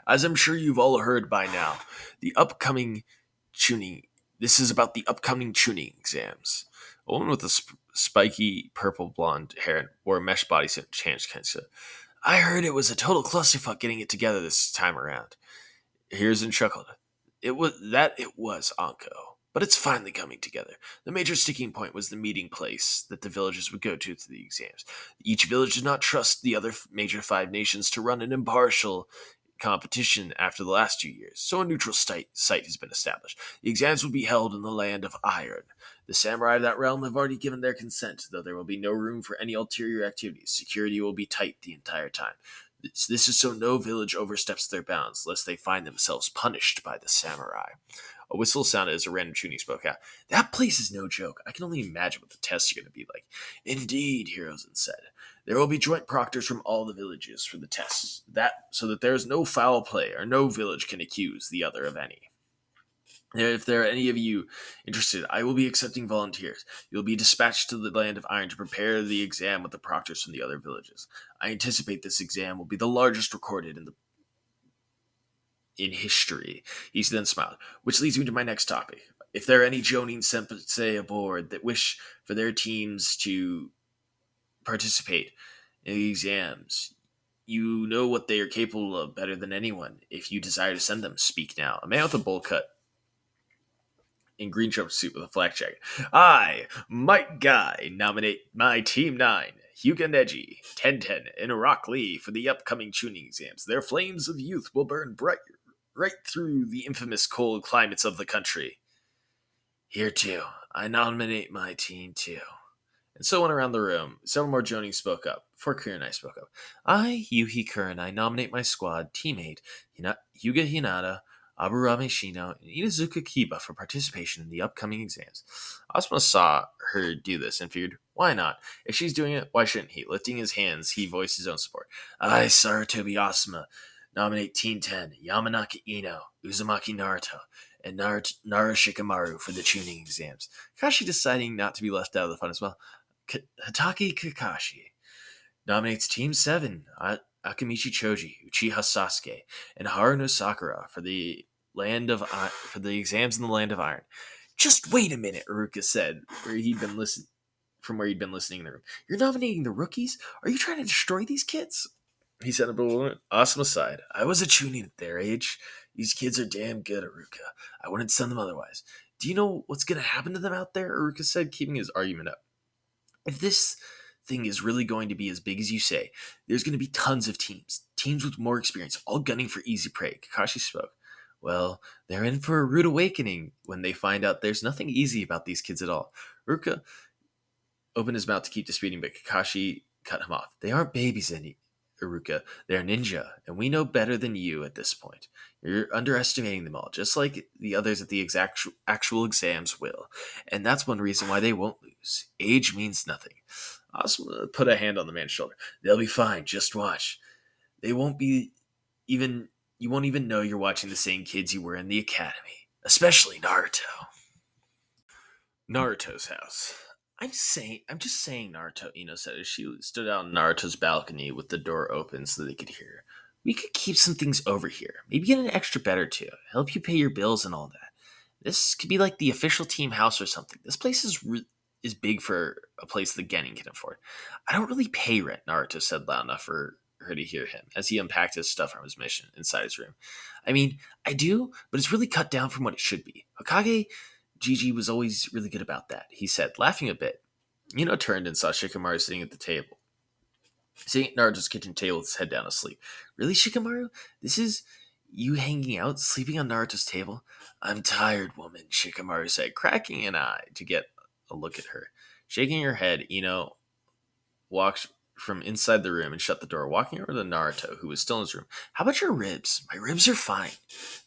As I'm sure you've all heard by now, the upcoming Chunin. This is about the upcoming chunin exams. A woman with a sp- spiky purple blonde hair wore a mesh bodysuit changed Kensa. I heard it was a total clusterfuck getting it together this time around. Here's and chuckled. It was that it was Anko, but it's finally coming together. The major sticking point was the meeting place that the villagers would go to for the exams. Each village did not trust the other major five nations to run an impartial competition after the last two years, so a neutral site, site has been established. The exams will be held in the land of Iron. The samurai of that realm have already given their consent, though there will be no room for any ulterior activities. Security will be tight the entire time. This, this is so no village oversteps their bounds, lest they find themselves punished by the samurai. A whistle sounded as a random Chunin spoke out. That place is no joke. I can only imagine what the tests are going to be like. Indeed, Hiruzen said. There will be joint proctors from all the villages for the tests, that so that there is no foul play or no village can accuse the other of any. If there are any of you interested, I will be accepting volunteers. You'll be dispatched to the land of Iron to prepare the exam with the proctors from the other villages. I anticipate this exam will be the largest recorded in the in history. He then smiled, which leads me to my next topic. If there are any Jonin Sensei aboard that wish for their teams to participate in the exams. You know what they are capable of better than anyone. If you desire to send them, speak now. A man with a bowl cut in green jumpsuit with a flak jacket. I, Might Guy, nominate my Team 9, Hyuga Neji, Tenten, and Rock Lee for the upcoming chunin exams. Their flames of youth will burn bright right through the infamous cold climates of the country. Here too, I nominate my team too. And so went around the room. Several more Jonin spoke up. Before Kurenai spoke up. I, Yuhi Kurenai, I nominate my squad teammate Hina- Hyuga Hinata, Aburame Shino, and Inuzuka Kiba for participation in the upcoming exams. Asuma saw her do this and figured, why not? If she's doing it, why shouldn't he? Lifting his hands, he voiced his own support. I, Sarutobi Asuma, nominate Team 10, Yamanaka Ino, Uzumaki Naruto, and Nar- Nara Shikamaru for the chunin exams. Kashi deciding not to be left out of the fun as well. Hatake Kakashi nominates Team 7, Akimichi Choji, Uchiha Sasuke, and Haruno Sakura for the land of for the exams in the land of iron. Just wait a minute, Iruka said, where he'd been listening from where he'd been listening in the room. You're nominating the rookies? Are you trying to destroy these kids? He said a awesome aside. I was a chunin at their age. These kids are damn good, Iruka. I wouldn't send them otherwise. Do you know what's gonna happen to them out there? Iruka said, keeping his argument up if this thing is really going to be as big as you say, there's going to be tons of teams, teams with more experience, all gunning for easy prey. Kakashi spoke. Well, they're in for a rude awakening when they find out there's nothing easy about these kids at all. Ruka opened his mouth to keep disputing, but Kakashi cut him off. They aren't babies any Iruka. They're ninja, and we know better than you at this point. You're underestimating them all, just like the others at the exact actual exams will. And that's one reason why they won't lose. Age means nothing. Asuma uh, put a hand on the man's shoulder. They'll be fine, just watch. They won't be even you won't even know you're watching the same kids you were in the academy. Especially Naruto. Naruto's house. I'm saying, I'm just saying, Naruto. Ino said as she stood out on Naruto's balcony with the door open so they could hear. We could keep some things over here. Maybe get an extra bed or two. Help you pay your bills and all that. This could be like the official team house or something. This place is re- is big for a place the Genin can afford. I don't really pay rent. Naruto said loud enough for her to hear him as he unpacked his stuff from his mission inside his room. I mean, I do, but it's really cut down from what it should be. Hokage Jiji was always really good about that, he said, laughing a bit. Ino turned and saw Shikamaru sitting at the table. Sitting at Naruto's kitchen table with his head down asleep. Really, Shikamaru? This is you hanging out, sleeping on Naruto's table? I'm tired, woman, Shikamaru said, cracking an eye to get a look at her. Shaking her head, Ino walked from inside the room and shut the door, walking over to Naruto, who was still in his room. How about your ribs? My ribs are fine.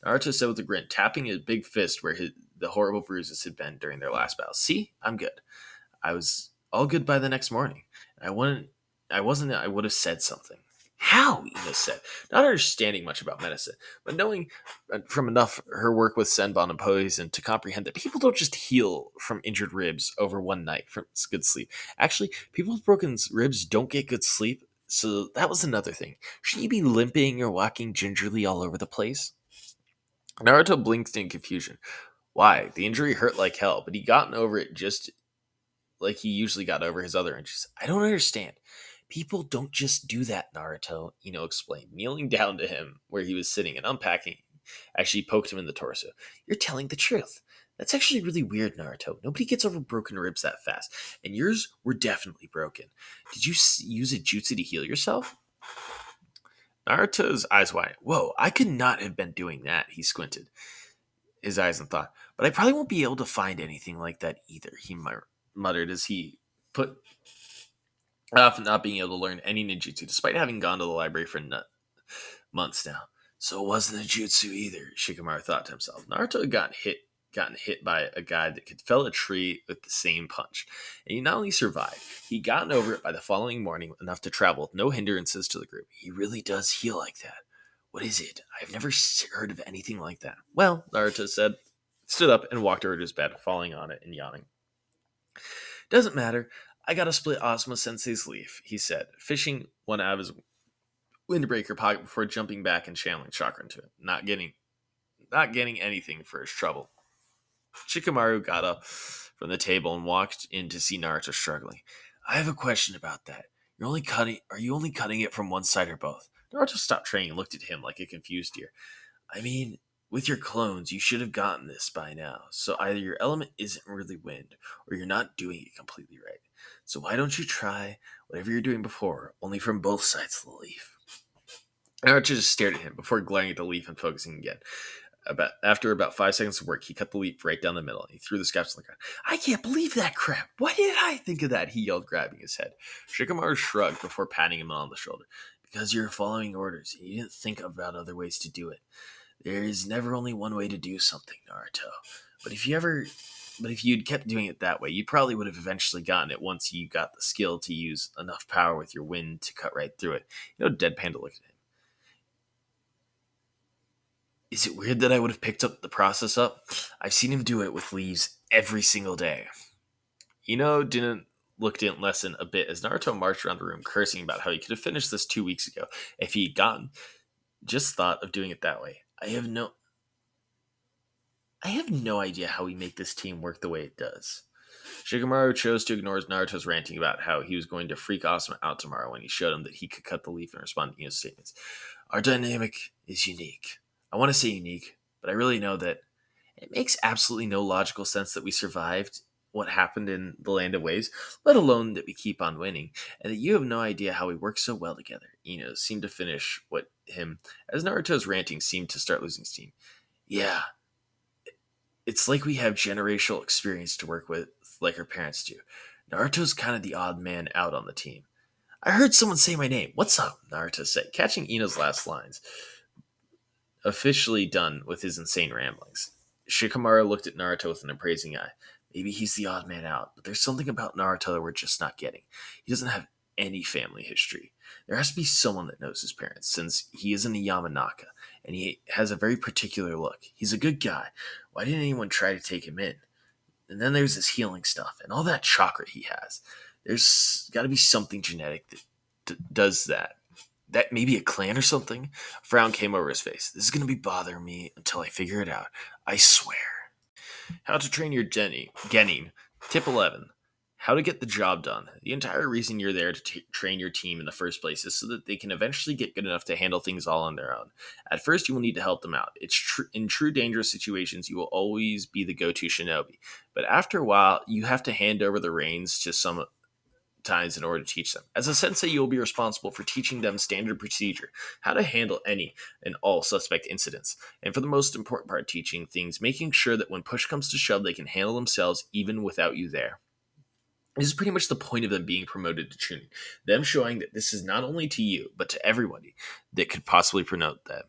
Naruto said with a grin, tapping his big fist where his, the horrible bruises had been during their last battle. See, I'm good. I was all good by the next morning. I wouldn't. I wasn't. I would have said something. How? Ino said, not understanding much about medicine, but knowing uh, from enough her work with Senbon and Poison to comprehend that people don't just heal from injured ribs over one night from good sleep. Actually, people with broken ribs don't get good sleep, so that was another thing. Should you be limping or walking gingerly all over the place? Naruto blinked in confusion. Why? The injury hurt like hell, but he gotten over it just like he usually got over his other injuries. I don't understand. People don't just do that, Naruto, Ino explained, kneeling down to him where he was sitting and unpacking. Actually, poked him in the torso. You're telling the truth. That's actually really weird, Naruto. Nobody gets over broken ribs that fast, and yours were definitely broken. Did you use a jutsu to heal yourself? Naruto's eyes wide. Whoa, I could not have been doing that, he squinted his eyes and thought. But I probably won't be able to find anything like that either, he muttered as he put off not being able to learn any ninjutsu, despite having gone to the library for months now. So it wasn't a jutsu either, Shikamaru thought to himself. Naruto got hit gotten hit by a guy that could fell a tree with the same punch. And he not only survived, he gotten over it by the following morning enough to travel with no hindrances to the group. He really does heal like that. What is it? I've never heard of anything like that. Well, Naruto said, stood up and walked over to his bed, falling on it and yawning. Doesn't matter. I gotta split Asuma Sensei's leaf, he said, fishing one out of his windbreaker pocket before jumping back and channeling chakra into it, not getting not getting anything for his trouble. Shikamaru got up from the table and walked in to see Naruto struggling. I have a question about that. You're only cutting are you only cutting it from one side or both? Naruto stopped training and looked at him like a confused deer. I mean, with your clones, you should have gotten this by now. So either your element isn't really wind, or you're not doing it completely right. So why don't you try whatever you're doing before, only from both sides of the leaf? Naruto just stared at him before glaring at the leaf and focusing again. About after about five seconds of work, he cut the leaf right down the middle and he threw the scraps on the ground. I can't believe that crap! Why did I think of that? He yelled, grabbing his head. Shikamaru shrugged before patting him on the shoulder. Because you're following orders and you didn't think about other ways to do it. There is never only one way to do something, Naruto. But if you ever but if you'd kept doing it that way, you probably would have eventually gotten it once you got the skill to use enough power with your wind to cut right through it. You know, Dead Panda looked at him. Is it weird that I would have picked up the process up? I've seen him do it with leaves every single day. You know, didn't look didn't lessen a bit as Naruto marched around the room cursing about how he could have finished this two weeks ago if he'd gotten just thought of doing it that way. I have no I have no idea how we make this team work the way it does. Shikamaru chose to ignore Naruto's ranting about how he was going to freak Asuma out tomorrow when he showed him that he could cut the leaf and respond to his statements. Our dynamic is unique. I want to say unique, but I really know that it makes absolutely no logical sense that we survived what happened in the Land of Waves, let alone that we keep on winning, and that you have no idea how we work so well together. Ino seemed to finish what him, as Naruto's ranting seemed to start losing steam. Yeah, it's like we have generational experience to work with, like our parents do. Naruto's kind of the odd man out on the team. I heard someone say my name. What's up? Naruto said, catching Ino's last lines. Officially done with his insane ramblings. Shikamaru looked at Naruto with an appraising eye. Maybe he's the odd man out, but there's something about Naruto that we're just not getting. He doesn't have any family history. There has to be someone that knows his parents, since he isn't a Yamanaka, and he has a very particular look. He's a good guy. Why didn't anyone try to take him in? And then there's this healing stuff and all that chakra he has. There's got to be something genetic that d- does that. That maybe a clan or something? A frown came over his face. This is going to be bothering me until I figure it out. I swear. How to train your Jenny. Genin. Tip 11 how to get the job done. The entire reason you're there to t- train your team in the first place is so that they can eventually get good enough to handle things all on their own. At first, you will need to help them out. It's tr- in true dangerous situations, you will always be the go-to shinobi. But after a while, you have to hand over the reins to some times in order to teach them. As a sensei, you will be responsible for teaching them standard procedure, how to handle any and all suspect incidents, and for the most important part, teaching things, making sure that when push comes to shove, they can handle themselves even without you there. This is pretty much the point of them being promoted to chunin. Them showing that this is not only to you, but to everybody that could possibly promote them.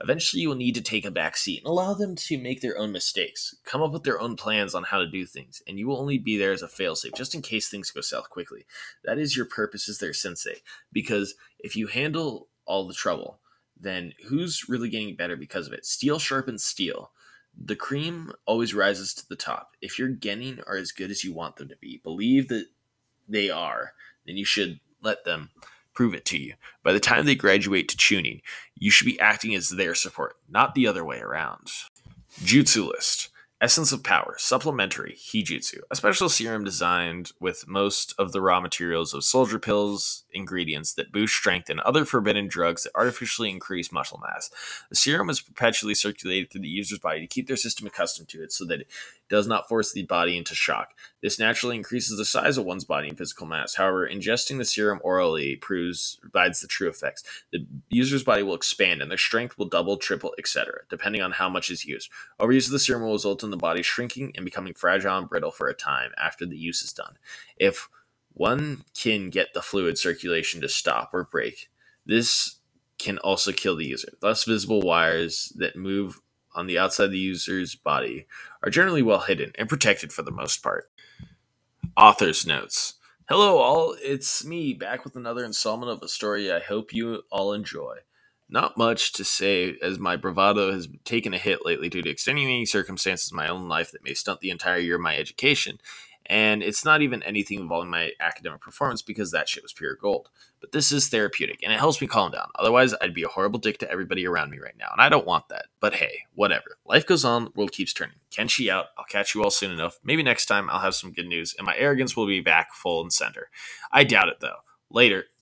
Eventually, you will need to take a back seat and allow them to make their own mistakes, come up with their own plans on how to do things, and you will only be there as a failsafe just in case things go south quickly. That is your purpose as their sensei, because if you handle all the trouble, then who's really getting better because of it? Steel sharpens steel. The cream always rises to the top. If your genin are as good as you want them to be, believe that they are, then you should let them prove it to you. By the time they graduate to chunin, you should be acting as their support, not the other way around. Jutsu list. Essence of Power, Supplementary, Hijutsu, a special serum designed with most of the raw materials of soldier pills ingredients that boost strength and other forbidden drugs that artificially increase muscle mass. The serum is perpetually circulated through the user's body to keep their system accustomed to it so that it does not force the body into shock. This naturally increases the size of one's body and physical mass. However, ingesting the serum orally proves provides the true effects. The user's body will expand and their strength will double, triple, etc., depending on how much is used. Overuse of the serum will result in the body shrinking and becoming fragile and brittle for a time after the use is done. If one can get the fluid circulation to stop or break, this can also kill the user. Thus, visible wires that move on the outside of the user's body are generally well hidden and protected for the most part. Author's notes. Hello, all. It's me back with another installment of a story I hope you all enjoy. Not much to say, as my bravado has taken a hit lately due to extenuating circumstances in my own life that may stunt the entire year of my education. And it's not even anything involving my academic performance because that shit was pure gold. But this is therapeutic and it helps me calm down. Otherwise, I'd be a horrible dick to everybody around me right now. And I don't want that. But hey, whatever. Life goes on, world keeps turning. Kenchi out. I'll catch you all soon enough. Maybe next time I'll have some good news and my arrogance will be back full and center. I doubt it though. Later.